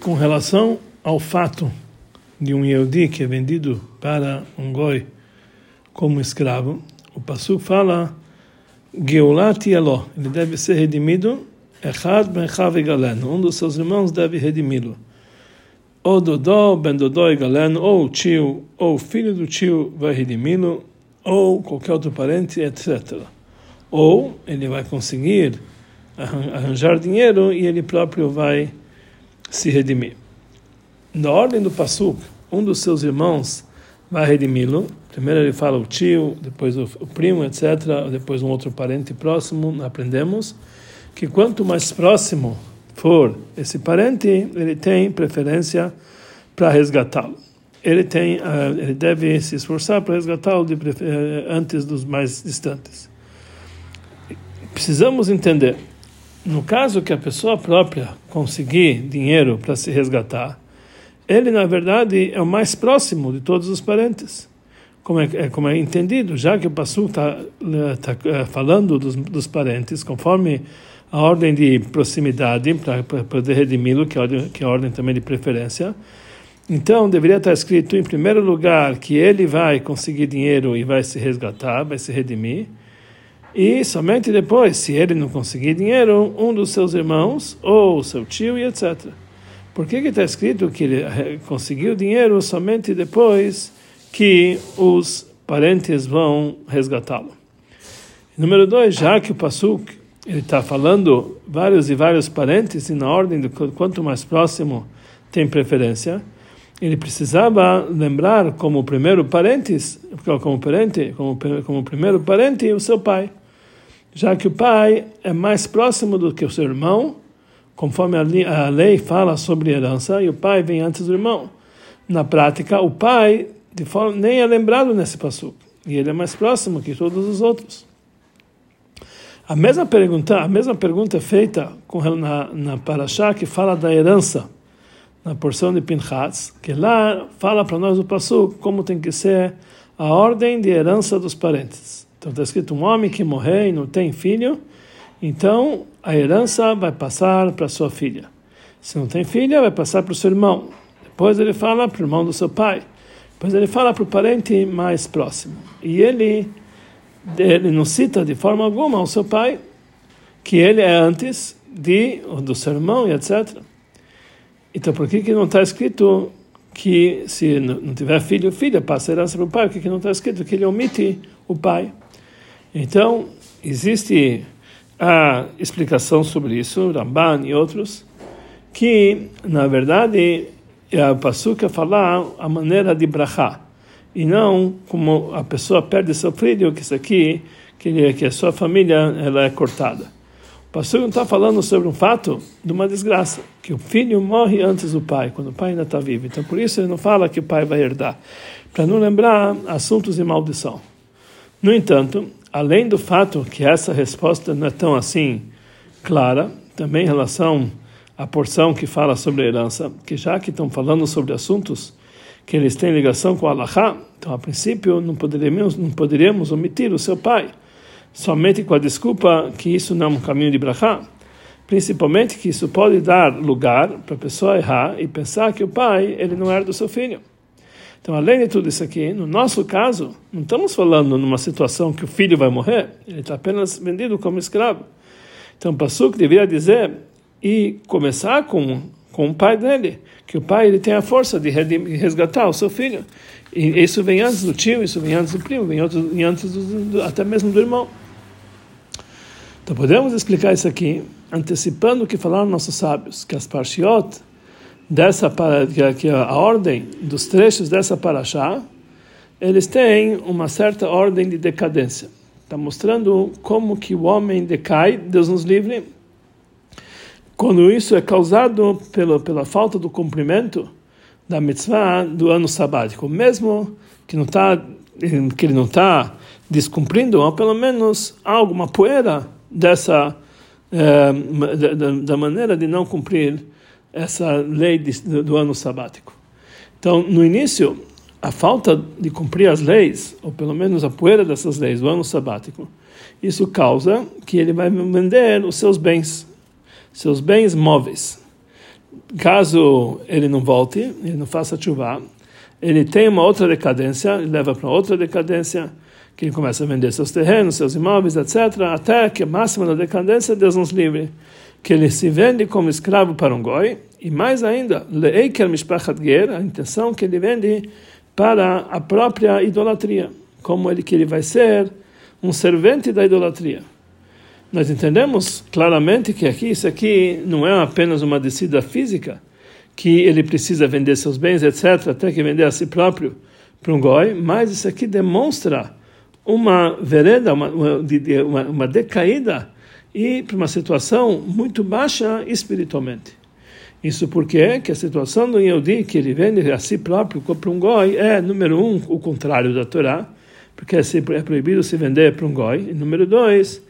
com relação ao fato de um Yehudi que é vendido para um goi como escravo, o Pasuk fala Geulat Yelo, ele deve ser redimido Echad ben Galen, um dos seus irmãos deve redimi-lo. Ou Dodó, ben Dodó e Galen, ou o tio, ou o filho do tio vai redimi-lo, ou qualquer outro parente, etc. Ou ele vai conseguir arranjar dinheiro e ele próprio vai se redimir. Na ordem do Passuk, um dos seus irmãos vai redimi-lo. Primeiro ele fala o tio, depois o, primo, etc. Depois um outro parente próximo. Aprendemos que quanto mais próximo for esse parente, ele tem preferência para resgatá-lo. Ele tem, uh, ele deve se esforçar para resgatá-lo uh, antes dos mais distantes. Precisamos entender no caso que a pessoa própria conseguir dinheiro para se resgatar, ele na verdade é o mais próximo de todos os parentes, como é, é como é entendido, já que o Passu está tá, é, falando dos, dos parentes, conforme a ordem de proximidade para poder redimi-lo, que, é que é a ordem também de preferência. Então deveria estar escrito em primeiro lugar que ele vai conseguir dinheiro e vai se resgatar, vai se redimir. E somente depois, se ele não conseguir dinheiro, um dos seus irmãos ou seu tio e etc. Por que está escrito que ele eh, conseguiu dinheiro somente depois que os parentes vão resgatá-lo? Número dois, já que o Pasuk ele está falando vários e vários parentes e na ordem de quanto mais próximo tem preferência, ele precisava lembrar como primeiro parentes, como parente, como, como primeiro parente o seu pai já que o pai é mais próximo do que o seu irmão, conforme a lei fala sobre herança, e o pai vem antes do irmão. Na prática, o pai forma, nem é lembrado nesse passo, e ele é mais próximo que todos os outros. A mesma pergunta, a mesma pergunta é feita com, na, na Parashá que fala da herança, na porção de Pinchas, que lá fala para nós o passo como tem que ser a ordem de herança dos parentes. Então está escrito um homem que morrer e não tem filho, então a herança vai passar para sua filha. Se não tem filha, vai passar para o seu irmão. Depois ele fala para o irmão do seu pai. Depois ele fala para o parente mais próximo. E ele, ele não cita de forma alguma o seu pai, que ele é antes de, do seu irmão e etc. Então por que, que não está escrito que se não tiver filho, filha, passa a herança para o pai? Por que, que não está escrito que ele omite o pai? Então, existe a explicação sobre isso, Ramban e outros, que, na verdade, é a Passuca falar a maneira de brachá, e não como a pessoa perde seu filho, que isso aqui, que, que a sua família ela é cortada. O pastor não está falando sobre um fato de uma desgraça, que o filho morre antes do pai, quando o pai ainda está vivo. Então, por isso ele não fala que o pai vai herdar, para não lembrar assuntos de maldição. No entanto, além do fato que essa resposta não é tão assim clara, também em relação à porção que fala sobre a herança, que já que estão falando sobre assuntos que eles têm ligação com Allah, então a princípio não poderíamos, não poderíamos omitir o seu pai, somente com a desculpa que isso não é um caminho de brachá, principalmente que isso pode dar lugar para a pessoa errar e pensar que o pai ele não era do seu filho. Então, além de tudo isso aqui, no nosso caso, não estamos falando numa situação que o filho vai morrer, ele está apenas vendido como escravo. Então, o Pasuk deveria dizer e começar com, com o pai dele, que o pai ele tem a força de resgatar o seu filho. E isso vem antes do tio, isso vem antes do primo, vem antes do, do, até mesmo do irmão. Então, podemos explicar isso aqui, antecipando o que falaram nossos sábios, que as parshiot dessa que a ordem dos trechos dessa paraxá, eles têm uma certa ordem de decadência. Está mostrando como que o homem decai, Deus nos livre, quando isso é causado pela, pela falta do cumprimento da mitzvah do ano sabático, mesmo que não tá que ele não está descumprindo, ou pelo menos há alguma poeira dessa eh, da, da maneira de não cumprir essa lei de, do ano sabático. Então, no início, a falta de cumprir as leis, ou pelo menos a poeira dessas leis do ano sabático, isso causa que ele vai vender os seus bens, seus bens móveis. caso ele não volte, ele não faça chuva, ele tem uma outra decadência, ele leva para outra decadência, que ele começa a vender seus terrenos, seus imóveis, etc., até que a máxima da decadência, Deus nos livre, que ele se vende como escravo para um goi, e mais ainda, leeiker mishpachat ger, a intenção que ele vende para a própria idolatria, como ele que ele vai ser um servente da idolatria. Nós entendemos claramente que aqui isso aqui não é apenas uma descida física, que ele precisa vender seus bens, etc., até que vender a si próprio para um goi, mas isso aqui demonstra uma vereda, uma, uma, uma decaída e para uma situação muito baixa espiritualmente. Isso porque que a situação do Yehudi, que ele vende a si próprio para um goi, é, número um, o contrário da Torá, porque é, é proibido se vender para um goi. E número dois,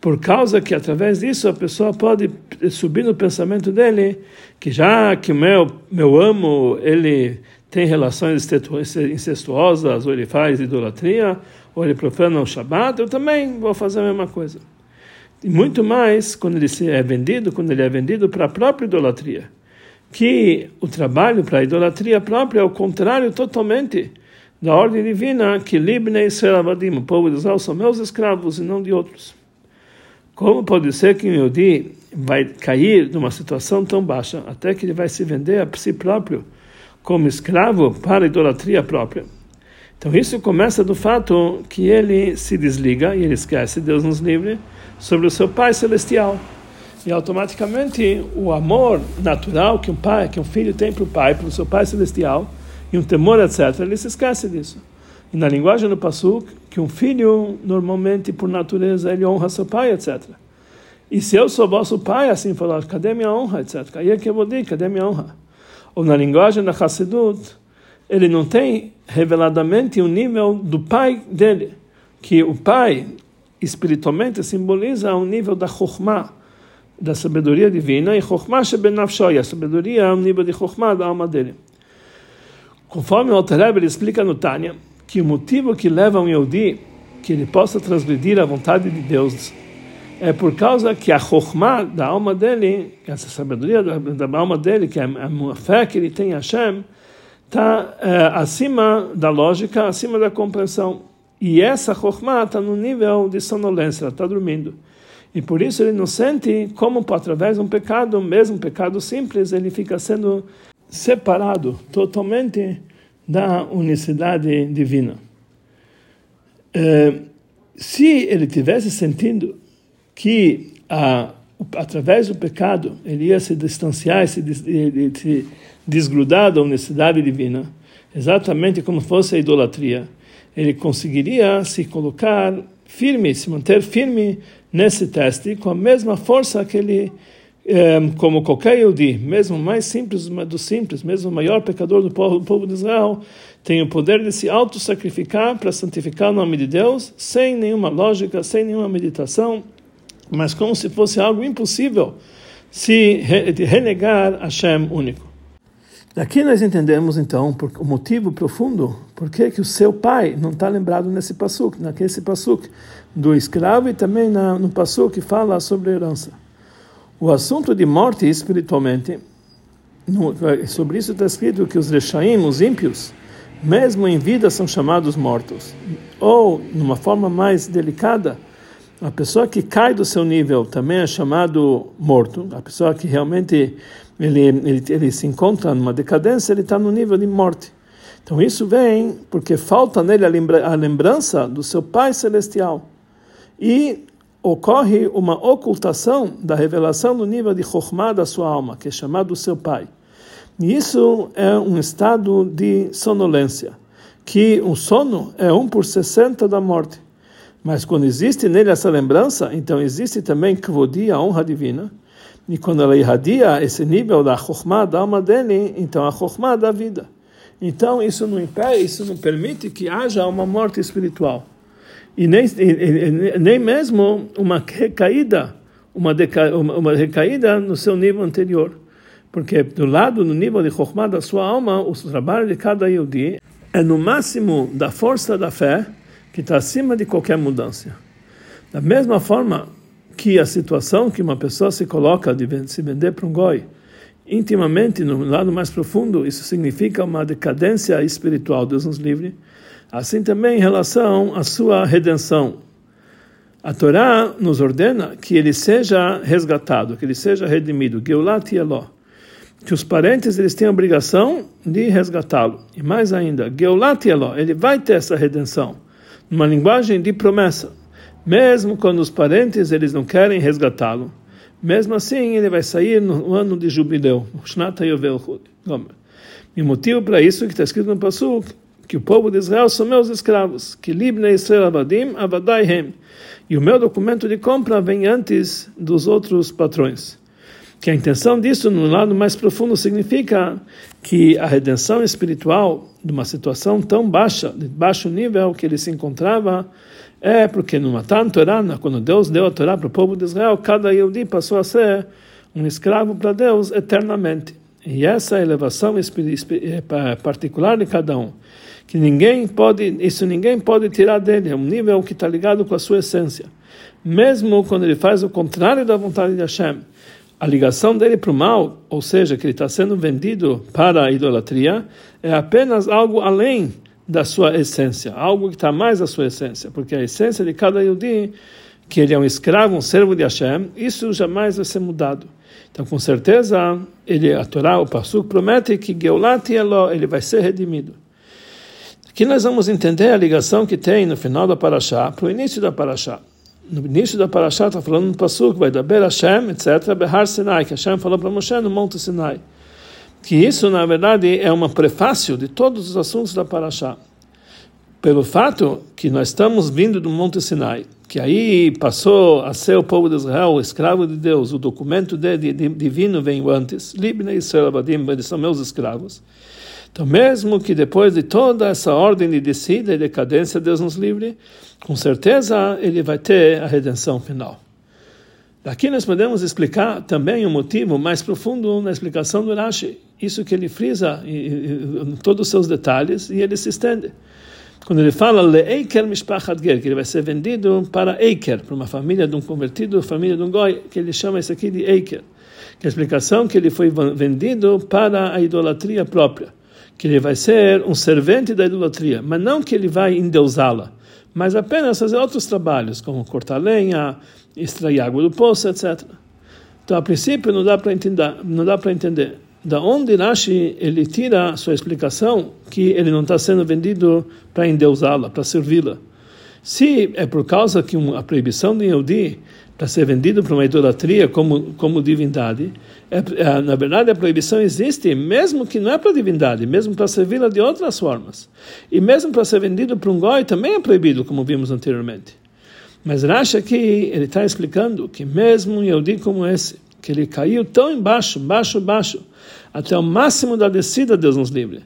por causa que através disso a pessoa pode subir no pensamento dele que já que o meu, meu amo, ele tem relações incestuosas, ou ele faz idolatria, ou ele profana o Shabat, eu também vou fazer a mesma coisa. E muito mais quando ele é vendido, quando ele é vendido para a própria idolatria. Que o trabalho para a idolatria própria é o contrário totalmente da ordem divina, que Libne Avadim, o povo de Israel são meus escravos e não de outros. Como pode ser que um Yodi vai cair numa situação tão baixa, até que ele vai se vender a si próprio como escravo para a idolatria própria? Então isso começa do fato que ele se desliga e ele esquece, Deus nos livre, sobre o seu Pai Celestial. E automaticamente o amor natural que um pai, que um filho tem para o pai, para o seu Pai Celestial, e um temor, etc., ele se esquece disso. E na linguagem do Passuk, que um filho, normalmente, por natureza, ele honra seu pai, etc. E se eu sou vosso pai, assim falar, cadê minha honra, etc. Aí é que eu vou dizer, cadê minha honra? Ou na linguagem da Hassidut, ele não tem reveladamente o nível do pai dele, que o pai espiritualmente simboliza o nível da Chokhmah, da sabedoria divina, e Chokhmah shebenafshoy, a sabedoria é o nível de Chokhmah da alma dele. Conforme o Alter ele explica no Tânia, que o motivo que leva um Yehudi que ele possa transgredir a vontade de Deus é por causa que a Chokhmah da alma dele, essa sabedoria da, da alma dele, que é a fé que ele tem a Hashem, está é, acima da lógica, acima da compreensão. E essa Chokhmah está no nível de sonolência, ela está dormindo. E por isso ele não sente como, através de um pecado, mesmo um pecado simples, ele fica sendo separado totalmente da unicidade divina. É, se ele tivesse sentindo que a, através do pecado ele ia se distanciar, se, se desgrudar da unicidade divina, exatamente como fosse a idolatria, ele conseguiria se colocar firme, se manter firme nesse teste com a mesma força que ele como qualquer Yehudi, mesmo mais simples dos simples, mesmo o maior pecador do povo, do povo de Israel, tem o poder de se auto-sacrificar para santificar o nome de Deus, sem nenhuma lógica, sem nenhuma meditação, mas como se fosse algo impossível se renegar Hashem único. Daqui nós entendemos então o motivo profundo por que o seu pai não está lembrado nesse passuk, naquele passuk do escravo e também na, no passuk que fala sobre herança. O assunto de morte espiritualmente, no, sobre isso está escrito que os rechaim, os ímpios, mesmo em vida são chamados mortos. Ou, numa forma mais delicada, a pessoa que cai do seu nível também é chamado morto. A pessoa que realmente ele, ele, ele se encontra numa decadência, ele está no nível de morte. Então isso vem porque falta nele a lembrança do seu Pai Celestial. E ocorre uma ocultação da revelação do nível de Chokhmah da sua alma, que é chamado seu pai. E isso é um estado de sonolência, que o sono é um por 60 da morte. Mas quando existe nele essa lembrança, então existe também Kvodi, a honra divina. E quando ela irradia esse nível da Chokhmah, da alma dele, então a Chokhmah da vida. Então isso não impede, isso não permite que haja uma morte espiritual e nem, e, nem mesmo uma recaída, uma, deca, uma, uma, recaída no seu nível anterior. Porque do lado, no nível de Chokhmah da sua alma, o trabalho de cada Yehudi é no máximo da força da fé que está acima de qualquer mudança. Da mesma forma que a situação que uma pessoa se coloca de se vender para um goi intimamente, no lado mais profundo, isso significa uma decadência espiritual, Deus nos livre. Assim também em relação à sua redenção. A Torá nos ordena que ele seja resgatado, que ele seja redimido. Geulat Yeló. Que os parentes eles têm a obrigação de resgatá-lo. E mais ainda, Geulat Yeló, ele vai ter essa redenção. Numa linguagem de promessa. Mesmo quando os parentes eles não querem resgatá-lo. Mesmo assim, ele vai sair no ano de jubileu. E o motivo para isso que está escrito no Passuk, que o povo de Israel são meus escravos, que libne Israel abadim abadaihem. E o meu documento de compra vem antes dos outros patrões. Que a intenção disso, no lado mais profundo, significa que a redenção espiritual de uma situação tão baixa, de baixo nível que ele se encontrava, é porque no Matan Torah, quando Deus deu a Torá para o povo de Israel, cada Yehudi passou a ser um escravo para Deus eternamente. E essa é elevação é, particular de cada um, que ninguém pode, isso ninguém pode tirar dele, é um nível que está ligado com a sua essência. Mesmo quando ele faz o contrário da vontade de Hashem, a ligação dele para o mal, ou seja, que ele está sendo vendido para a idolatria, é apenas algo além da sua essência, algo que está mais da sua essência, porque a essência de cada Yudi, que ele é um escravo, um servo de Hashem, isso jamais vai ser mudado. Então, com certeza, ele, a Torá, o Passuk, promete que Geulat Elo, ele vai ser redimido. Aqui nós vamos entender a ligação que tem no final da Parashá para o início da Parashá. No início da Parashá está falando no Passuk, vai dar Ber Hashem, etc., Behar Sinai, que Hashem falou para Moshe no Monte Sinai que isso, na verdade, é um prefácio de todos os assuntos da Paraxá. Pelo fato que nós estamos vindo do Monte Sinai, que aí passou a ser o povo de Israel, o escravo de Deus, o documento de, divino veio antes, Libna e Israel Abadim, eles são meus escravos. Então, mesmo que depois de toda essa ordem de descida e decadência, Deus nos livre, com certeza ele vai ter a redenção final. Aqui nós podemos explicar também um motivo mais profundo na explicação do Rashi. Isso que ele frisa em todos os seus detalhes e ele se estende. Quando ele fala Le'eiker Mishpachat Ger, que ele vai ser vendido para Eiker, para uma família de um convertido, família de um goi, que ele chama isso aqui de Eiker. Que é a explicação que ele foi vendido para a idolatria própria. Que ele vai ser um servente da idolatria, mas não que ele vai endeusá-la, mas apenas fazer outros trabalhos, como cortar lenha, extrair água do poço, etc. Então, a princípio, não dá para entender, não dá para entender. Da onde Rashi ele tira sua explicação que ele não está sendo vendido para endeusá-la, para servi-la. Se é por causa que uma, a proibição de Yehudi para ser vendido para uma idolatria como como divindade, é, é, na verdade a proibição existe mesmo que não é para divindade, mesmo para servi-la de outras formas. E mesmo para ser vendido para um goi também é proibido, como vimos anteriormente. Mas Rashi aqui, ele está explicando que mesmo um Yehudi como esse, que ele caiu tão embaixo, baixo, baixo, até o máximo da descida, Deus nos livre.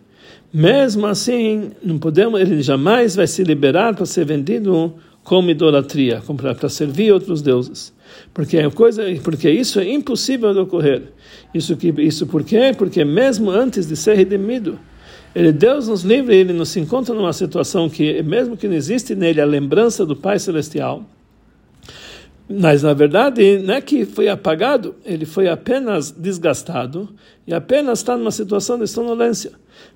Mesmo assim, não podemos, ele jamais vai se liberar para ser vendido como idolatria, para servir outros deuses. Porque é coisa, porque isso é impossível de ocorrer. Isso que isso por quê? Porque mesmo antes de ser redimido, ele, Deus nos livre, ele nos encontra numa situação que, mesmo que não existe nele a lembrança do Pai Celestial, mas na verdade não é que foi apagado, ele foi apenas desgastado e apenas está numa situação de sonolência.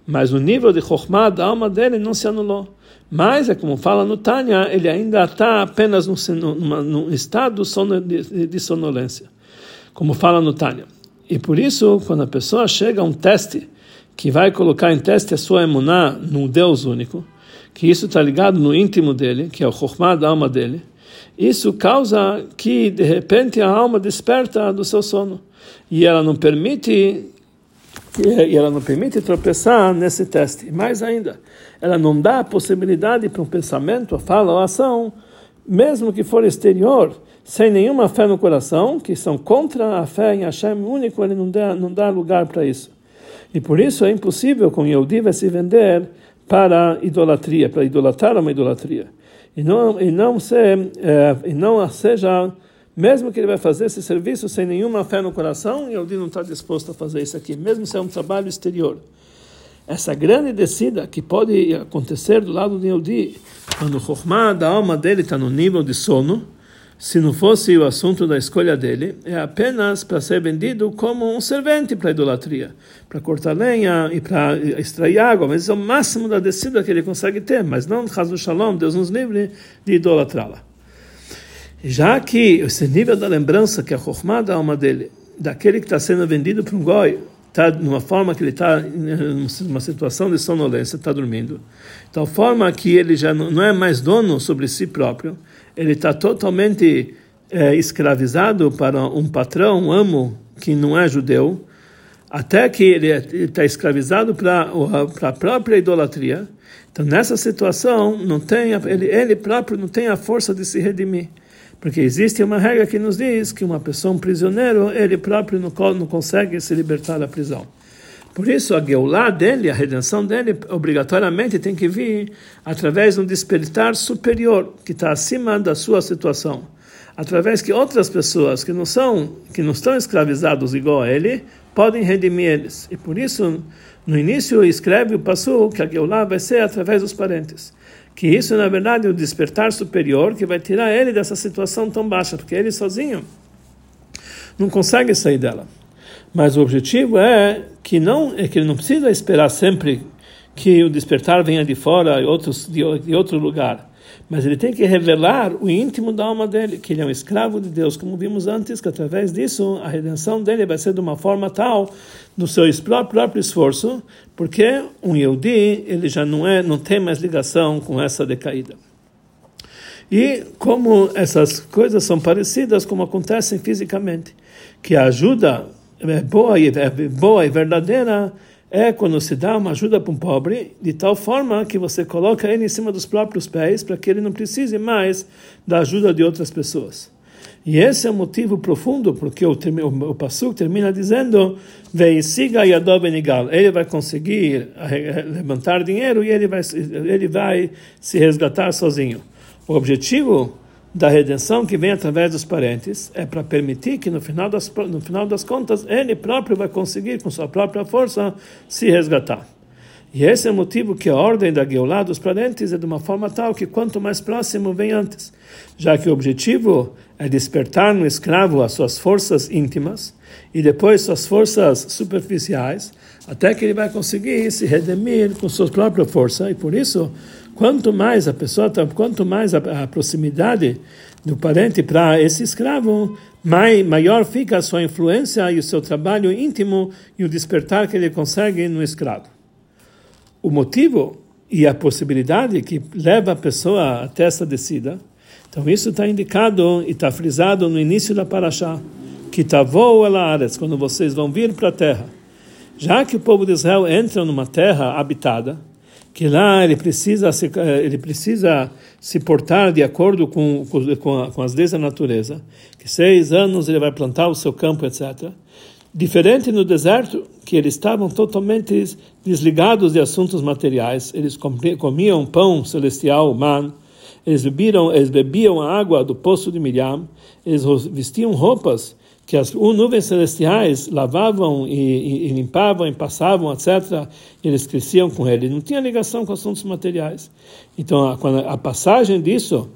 Mas o nível de Chokhmah da alma dele não se anulou. Mas é como fala no Tânia, ele ainda está apenas num, num estado de, sonolência. Como fala no Tânia. E por isso, quando a pessoa chega a um teste que vai colocar em teste a sua emuná no Deus único, que isso está ligado no íntimo dele, que é o Chokhmah da alma dele, isso causa que de repente a alma desperta do seu sono e ela não permite e ela não permite tropeçar nesse teste. Mais ainda, ela não dá a possibilidade para um pensamento, a fala ou a ação, mesmo que for exterior, sem nenhuma fé no coração, que são contra a fé em Hashem único, ele não dá, não dá lugar para isso. E por isso é impossível com Yehudi se vender para idolatria, para idolatrar uma idolatria. E não, e não, é, e não seja, mesmo que ele vai fazer esse serviço sem nenhuma fé no coração, Yehudi não está disposto a fazer isso aqui, mesmo se é um trabalho exterior. Essa grande descida que pode acontecer do lado de Yehudi, quando o Chokhmah da alma dele está no nível de sono, se não fosse o assunto da escolha dele, é apenas para ser vendido como um servente para idolatria, para cortar lenha e para extrair água, mas é o máximo da descida que ele consegue ter, mas não do Shalom, Deus nos livre de idolatrá-la. Já que esse nível da lembrança, que é a Chokhmah alma dele, daquele que está sendo vendido para um goi, está numa forma que ele está numa situação de sonolência, está dormindo, tal forma que ele já não é mais dono sobre si próprio, ele está totalmente é, escravizado para um patrão, um amo que não é judeu, até que ele é, está escravizado para a própria idolatria. Então, nessa situação, não tem, ele, ele próprio não tem a força de se redimir. Porque existe uma regra que nos diz que uma pessoa, um prisioneiro, ele próprio não, não consegue se libertar da prisão. Por isso, a Geulah dele, a redenção dele, obrigatoriamente tem que vir através de um despertar superior, que está acima da sua situação. Através que outras pessoas que não são, que não estão escravizados igual a ele, podem redimir eles. E por isso, no início, escreve o passo que a Geulah vai ser através dos parentes. Que isso, na verdade, é o despertar superior que vai tirar ele dessa situação tão baixa, porque ele sozinho não consegue sair dela. Mas o objetivo é que não é que ele não precisa esperar sempre que o despertar venha de fora outros de, de outro lugar, mas ele tem que revelar o íntimo da alma dele, que ele é um escravo de Deus, como vimos antes, que através disso a redenção dele vai ser de uma forma tal no seu próprio, próprio esforço, porque um Yehudi ele já não é não tem mais ligação com essa decaída. E como essas coisas são parecidas como acontecem fisicamente, que a ajuda é boa e é boa e verdadeira é quando se dá uma ajuda para um pobre de tal forma que você coloca ele em cima dos próprios pés para que ele não precise mais da ajuda de outras pessoas. E esse é o motivo profundo porque o, o, o Passuk termina dizendo siga Benigal. Ele vai conseguir levantar dinheiro e ele vai, ele vai se resgatar sozinho. O objetivo da redenção que vem através dos parentes é para permitir que no final das no final das contas ele próprio vai conseguir com sua própria força se resgatar. E esse é o motivo que a ordem da Geulah dos parentes é de uma forma tal que quanto mais próximo vem antes, já que o objetivo é despertar no escravo as suas forças íntimas e depois suas forças superficiais, até que ele vai conseguir se redimir com sua própria força, e por isso Quanto mais a pessoa, quanto mais a, proximidade do parente para esse escravo, mai, maior fica a sua influência e o seu trabalho íntimo e o despertar que ele consegue no escravo. O motivo e a possibilidade que leva a pessoa até essa descida, então isso está indicado e está frisado no início da Parashá, que tavou ela quando vocês vão vir para a terra. Já que o povo de Israel entra numa terra habitada, que lá ele precisa se, eh, ele precisa se portar de acordo com, com, com as leis da natureza, que seis anos ele vai plantar o seu campo, etc. Diferente no deserto, que eles estavam totalmente desligados de assuntos materiais, eles comiam pão celestial, man, eles eles bebiam a água do poço de Miriam, eles vestiam roupas que as nuvens celestiais lavavam e, e, e, limpavam e passavam, etc., e eles cresciam com ele. Não tinha ligação com assuntos materiais. Então, a, a passagem disso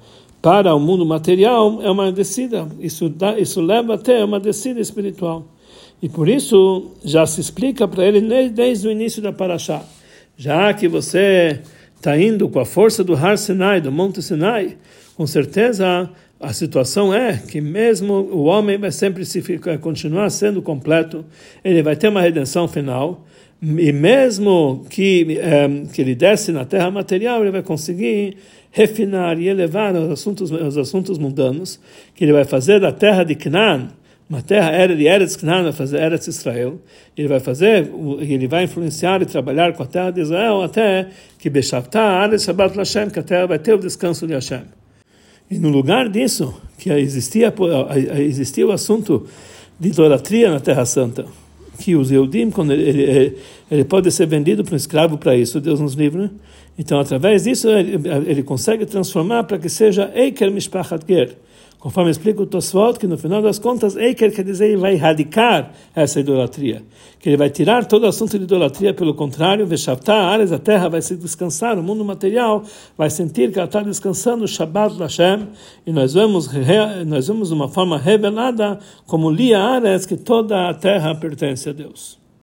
para o mundo material é uma descida. Isso, dá, isso leva até uma descida espiritual. E por isso já se explica para ele desde o início da Paraxá. Já que você está indo com a força do Har Sinai, do Monte Sinai, com certeza a situação é que mesmo o homem vai sempre se ficar, continuar sendo completo, ele vai ter uma redenção final, e mesmo que, é, que ele desce na terra material, ele vai conseguir refinar e elevar os assuntos, os assuntos mundanos, que ele vai fazer da terra de Canaan, uma terra de Eretz Canaan, vai fazer Eretz Israel, ele vai fazer, ele vai influenciar e trabalhar com a terra de Israel até que Beshavta, Aretz Shabbat Lashem, que a terra vai ter o descanso de Hashem. E no lugar disso, que existia, existia o assunto de idolatria na Terra Santa, que os Eudim, quando ele, ele, ele, pode ser vendido para um escravo para isso, Deus nos livre. Então, através disso, ele, ele consegue transformar para que seja Eiker Mishpachat Ger, Conforme explica o Tosfot, que no final das contas, Eiker quer dizer, ele vai erradicar essa idolatria. Que ele vai tirar todo o assunto de idolatria, pelo contrário, Veshavtá, áreas da terra vai se descansar, o mundo material vai sentir que ela está descansando, Shabbat Lashem, e nós vemos, nós vemos de uma forma revelada, como Lia Ares, que toda a terra pertence a Deus.